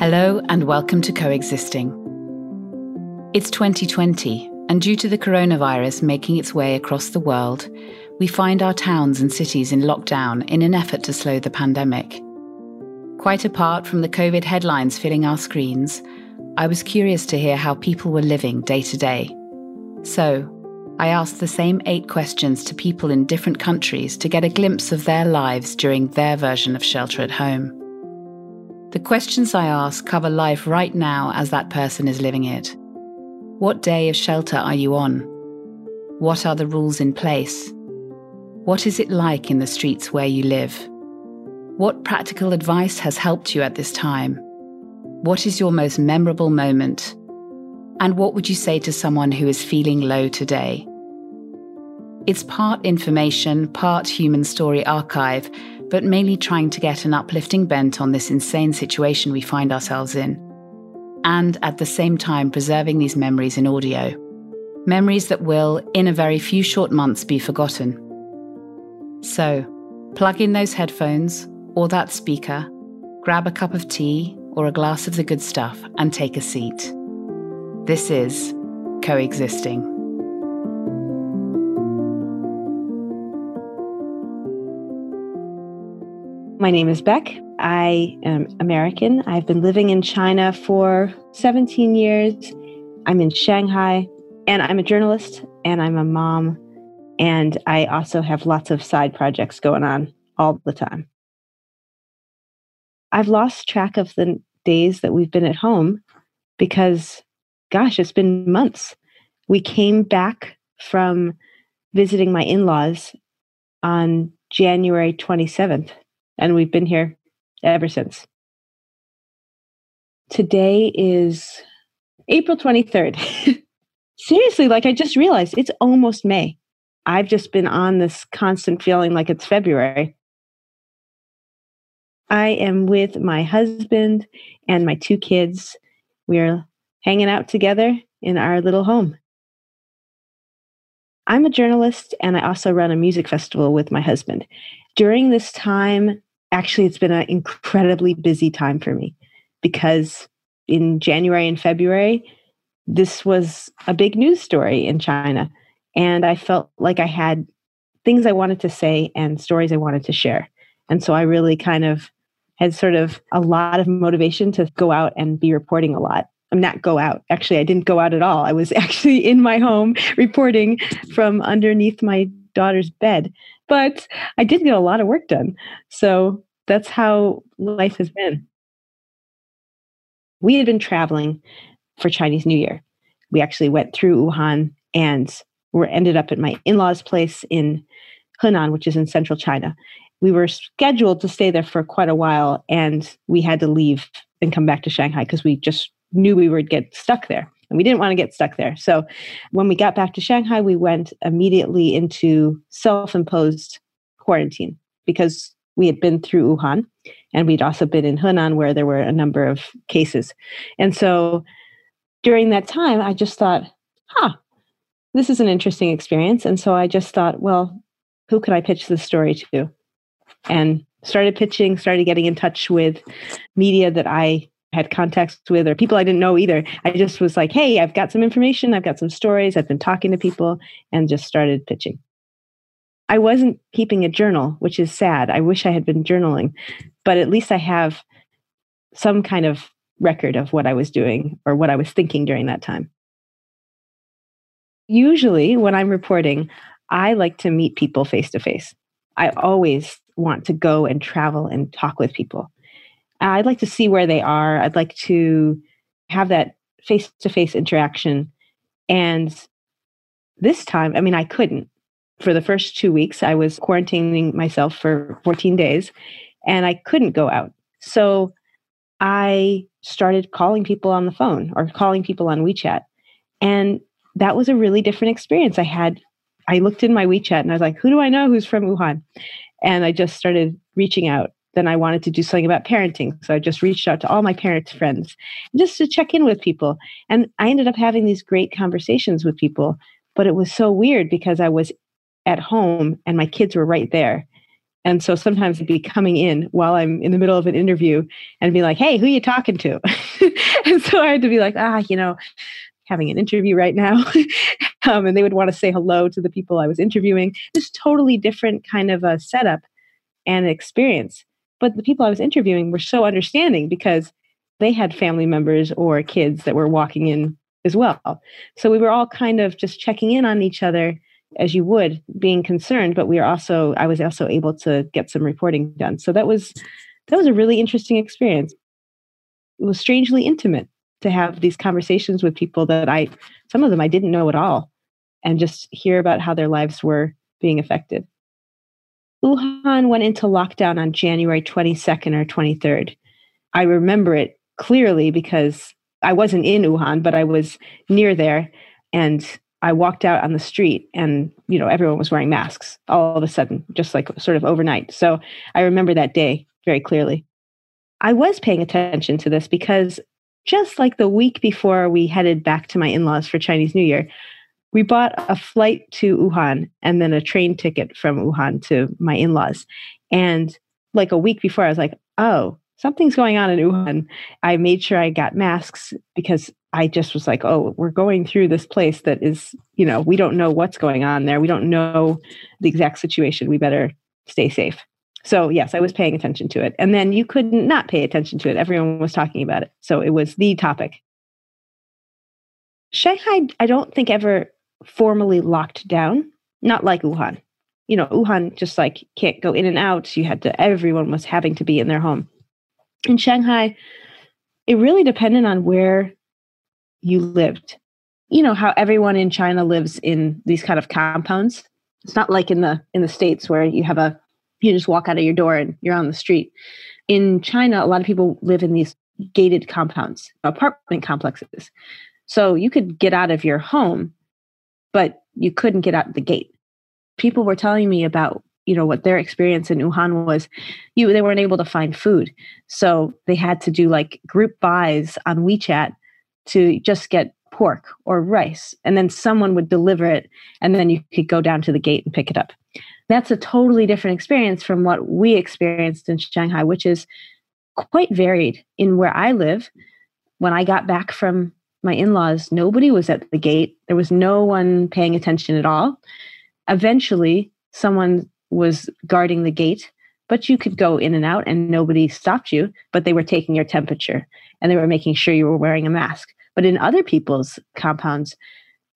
Hello, and welcome to Coexisting. It's 2020, and due to the coronavirus making its way across the world, we find our towns and cities in lockdown in an effort to slow the pandemic. Quite apart from the COVID headlines filling our screens, I was curious to hear how people were living day to day. So, I asked the same eight questions to people in different countries to get a glimpse of their lives during their version of shelter at home. The questions I ask cover life right now as that person is living it. What day of shelter are you on? What are the rules in place? What is it like in the streets where you live? What practical advice has helped you at this time? What is your most memorable moment? And what would you say to someone who is feeling low today? It's part information, part human story archive but mainly trying to get an uplifting bent on this insane situation we find ourselves in. And at the same time, preserving these memories in audio. Memories that will, in a very few short months, be forgotten. So, plug in those headphones or that speaker, grab a cup of tea or a glass of the good stuff, and take a seat. This is Coexisting. My name is Beck. I am American. I've been living in China for 17 years. I'm in Shanghai, and I'm a journalist, and I'm a mom, and I also have lots of side projects going on all the time. I've lost track of the days that we've been at home because, gosh, it's been months. We came back from visiting my in laws on January 27th and we've been here ever since. Today is April 23rd. Seriously, like I just realized it's almost May. I've just been on this constant feeling like it's February. I am with my husband and my two kids. We are hanging out together in our little home. I'm a journalist and I also run a music festival with my husband. During this time, actually, it's been an incredibly busy time for me because in January and February, this was a big news story in China. And I felt like I had things I wanted to say and stories I wanted to share. And so I really kind of had sort of a lot of motivation to go out and be reporting a lot. I'm not go out. Actually, I didn't go out at all. I was actually in my home reporting from underneath my daughter's bed but I did get a lot of work done. So that's how life has been. We had been traveling for Chinese New Year. We actually went through Wuhan and we ended up at my in-laws' place in Henan, which is in central China. We were scheduled to stay there for quite a while, and we had to leave and come back to Shanghai because we just knew we would get stuck there and we didn't want to get stuck there. So when we got back to Shanghai, we went immediately into self imposed quarantine because we had been through Wuhan and we'd also been in Hunan where there were a number of cases. And so during that time, I just thought, huh, this is an interesting experience. And so I just thought, well, who could I pitch this story to? And started pitching, started getting in touch with media that I had contacts with or people I didn't know either. I just was like, hey, I've got some information, I've got some stories, I've been talking to people, and just started pitching. I wasn't keeping a journal, which is sad. I wish I had been journaling, but at least I have some kind of record of what I was doing or what I was thinking during that time. Usually, when I'm reporting, I like to meet people face to face. I always want to go and travel and talk with people. Uh, I'd like to see where they are. I'd like to have that face to face interaction. And this time, I mean, I couldn't. For the first two weeks, I was quarantining myself for 14 days and I couldn't go out. So I started calling people on the phone or calling people on WeChat. And that was a really different experience. I had, I looked in my WeChat and I was like, who do I know who's from Wuhan? And I just started reaching out then I wanted to do something about parenting. So I just reached out to all my parents' friends just to check in with people. And I ended up having these great conversations with people. But it was so weird because I was at home and my kids were right there. And so sometimes it'd be coming in while I'm in the middle of an interview and be like, hey, who are you talking to? and so I had to be like, ah, you know, having an interview right now. um, and they would want to say hello to the people I was interviewing. This totally different kind of a setup and experience. But the people I was interviewing were so understanding because they had family members or kids that were walking in as well. So we were all kind of just checking in on each other as you would, being concerned, but we are also I was also able to get some reporting done. So that was that was a really interesting experience. It was strangely intimate to have these conversations with people that I some of them I didn't know at all and just hear about how their lives were being affected. Wuhan went into lockdown on January 22nd or 23rd. I remember it clearly because I wasn't in Wuhan, but I was near there and I walked out on the street and you know everyone was wearing masks all of a sudden just like sort of overnight. So I remember that day very clearly. I was paying attention to this because just like the week before we headed back to my in-laws for Chinese New Year, we bought a flight to Wuhan and then a train ticket from Wuhan to my in-laws. And like a week before I was like, "Oh, something's going on in Wuhan. I made sure I got masks because I just was like, oh, we're going through this place that is, you know, we don't know what's going on there. We don't know the exact situation. We better stay safe. So, yes, I was paying attention to it. And then you couldn't not pay attention to it. Everyone was talking about it. So it was the topic. Shanghai, I don't think ever formally locked down, not like Wuhan. You know, Wuhan just like can't go in and out. You had to, everyone was having to be in their home in Shanghai, it really depended on where you lived. You know how everyone in China lives in these kind of compounds. It's not like in the in the states where you have a you just walk out of your door and you're on the street. In China, a lot of people live in these gated compounds, apartment complexes. So you could get out of your home, but you couldn't get out the gate. People were telling me about you know what their experience in Wuhan was. You they weren't able to find food so they had to do like group buys on WeChat to just get pork or rice and then someone would deliver it and then you could go down to the gate and pick it up. That's a totally different experience from what we experienced in Shanghai which is quite varied in where I live. When I got back from my in-laws nobody was at the gate there was no one paying attention at all eventually someone was guarding the gate, but you could go in and out and nobody stopped you, but they were taking your temperature and they were making sure you were wearing a mask. But in other people's compounds,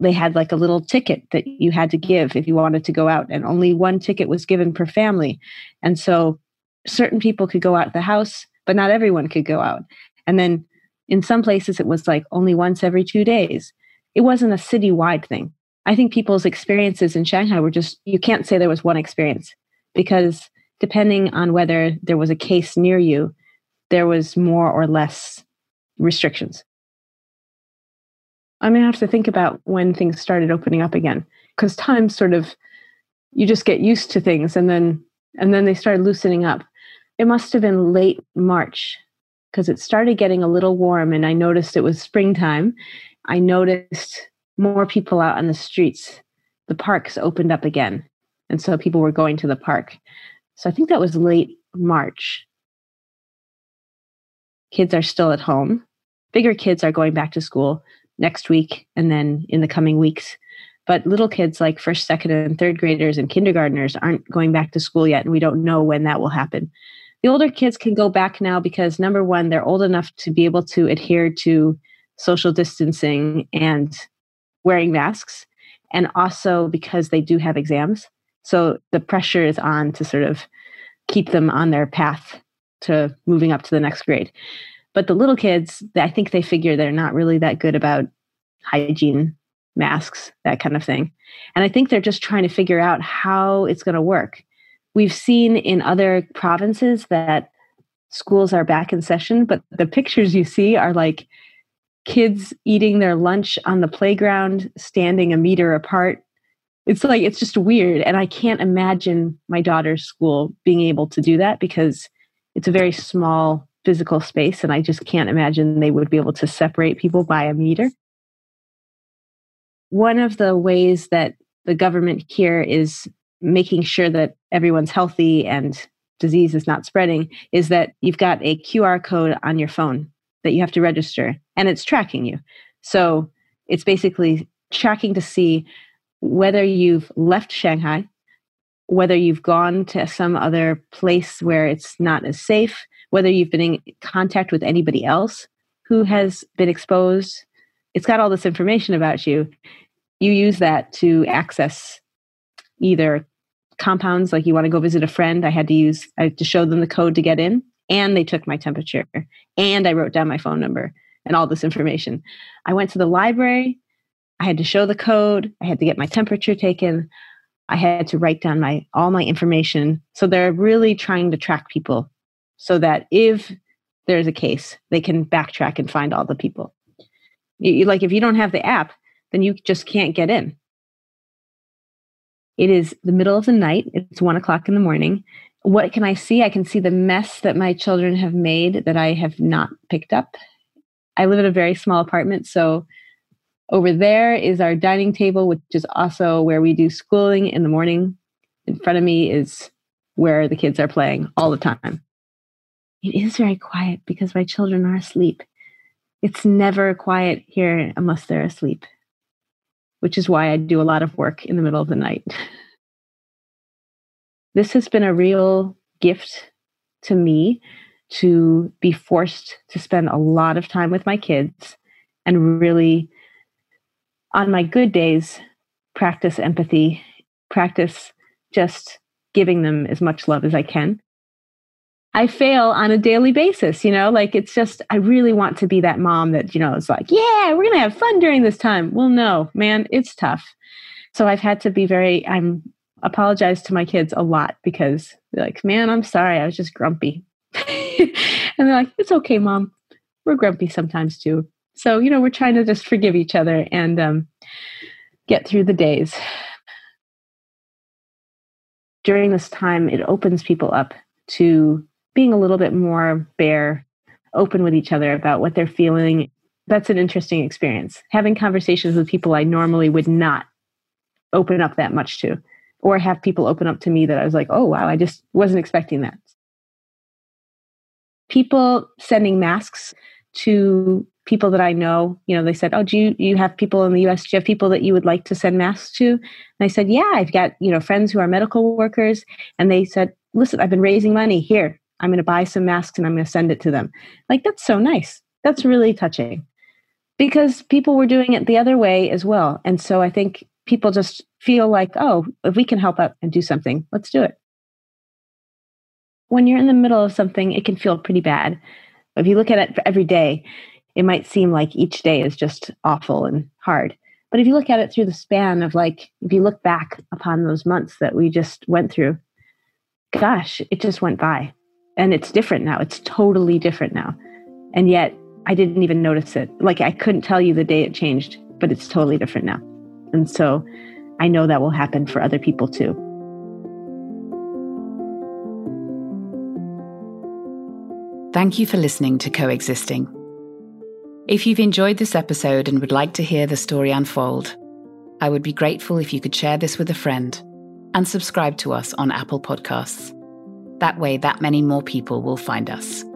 they had like a little ticket that you had to give if you wanted to go out, and only one ticket was given per family. And so certain people could go out of the house, but not everyone could go out. And then in some places, it was like only once every two days. It wasn't a citywide thing. I think people's experiences in Shanghai were just, you can't say there was one experience because depending on whether there was a case near you, there was more or less restrictions. I'm going to have to think about when things started opening up again because time sort of, you just get used to things and then, and then they started loosening up. It must have been late March because it started getting a little warm and I noticed it was springtime. I noticed more people out on the streets. The parks opened up again. And so people were going to the park. So I think that was late March. Kids are still at home. Bigger kids are going back to school next week and then in the coming weeks. But little kids like first, second, and third graders and kindergartners aren't going back to school yet, and we don't know when that will happen. The older kids can go back now because number one, they're old enough to be able to adhere to social distancing and wearing masks and also because they do have exams. So the pressure is on to sort of keep them on their path to moving up to the next grade. But the little kids, I think they figure they're not really that good about hygiene, masks, that kind of thing. And I think they're just trying to figure out how it's going to work. We've seen in other provinces that schools are back in session, but the pictures you see are like kids eating their lunch on the playground, standing a meter apart. It's like, it's just weird. And I can't imagine my daughter's school being able to do that because it's a very small physical space. And I just can't imagine they would be able to separate people by a meter. One of the ways that the government here is making sure that everyone's healthy and disease is not spreading is that you've got a QR code on your phone that you have to register and it's tracking you. So it's basically tracking to see whether you've left Shanghai, whether you've gone to some other place where it's not as safe, whether you've been in contact with anybody else who has been exposed. It's got all this information about you. You use that to access either compounds like you want to go visit a friend i had to use i had to show them the code to get in and they took my temperature and i wrote down my phone number and all this information. I went to the library i had to show the code i had to get my temperature taken i had to write down my all my information. So they're really trying to track people so that if there's a case they can backtrack and find all the people. You, like if you don't have the app then you just can't get in it is the middle of the night. It's one o'clock in the morning. What can I see? I can see the mess that my children have made that I have not picked up. I live in a very small apartment. So over there is our dining table, which is also where we do schooling in the morning. In front of me is where the kids are playing all the time. It is very quiet because my children are asleep. It's never quiet here unless they're asleep which is why I do a lot of work in the middle of the night. this has been a real gift to me to be forced to spend a lot of time with my kids and really, on my good days, practice empathy, practice just giving them as much love as I can. I fail on a daily basis, you know, like it's just, I really want to be that mom that, you know, is like, yeah, we're going to have fun during this time. Well, no, man, it's tough. So I've had to be very, I'm apologize to my kids a lot because they're like, man, I'm sorry. I was just grumpy. and they're like, it's okay, mom. We're grumpy sometimes too. So, you know, we're trying to just forgive each other and um, get through the days. During this time, it opens people up to being a little bit more bare, open with each other about what they're feeling. That's an interesting experience. Having conversations with people I normally would not open up that much to, or have people open up to me that I was like, oh, wow, I just wasn't expecting that. People sending masks to people that I know, you know, they said, "Oh, do you you have people in the U.S. Do you have people that you would like to send masks to?" And I said, "Yeah, I've got you know friends who are medical workers." And they said, "Listen, I've been raising money here. I'm going to buy some masks and I'm going to send it to them. Like, that's so nice. That's really touching because people were doing it the other way as well. And so I think people just feel like, oh, if we can help out and do something, let's do it. When you're in the middle of something, it can feel pretty bad. If you look at it every day, it might seem like each day is just awful and hard. But if you look at it through the span of like, if you look back upon those months that we just went through, gosh, it just went by and it's different now. It's totally different now. And yet I didn't even notice it. Like I couldn't tell you the day it changed, but it's totally different now. And so I know that will happen for other people too. Thank you for listening to Coexisting. If you've enjoyed this episode and would like to hear the story unfold, I would be grateful if you could share this with a friend and subscribe to us on Apple Podcasts. That way, that many more people will find us.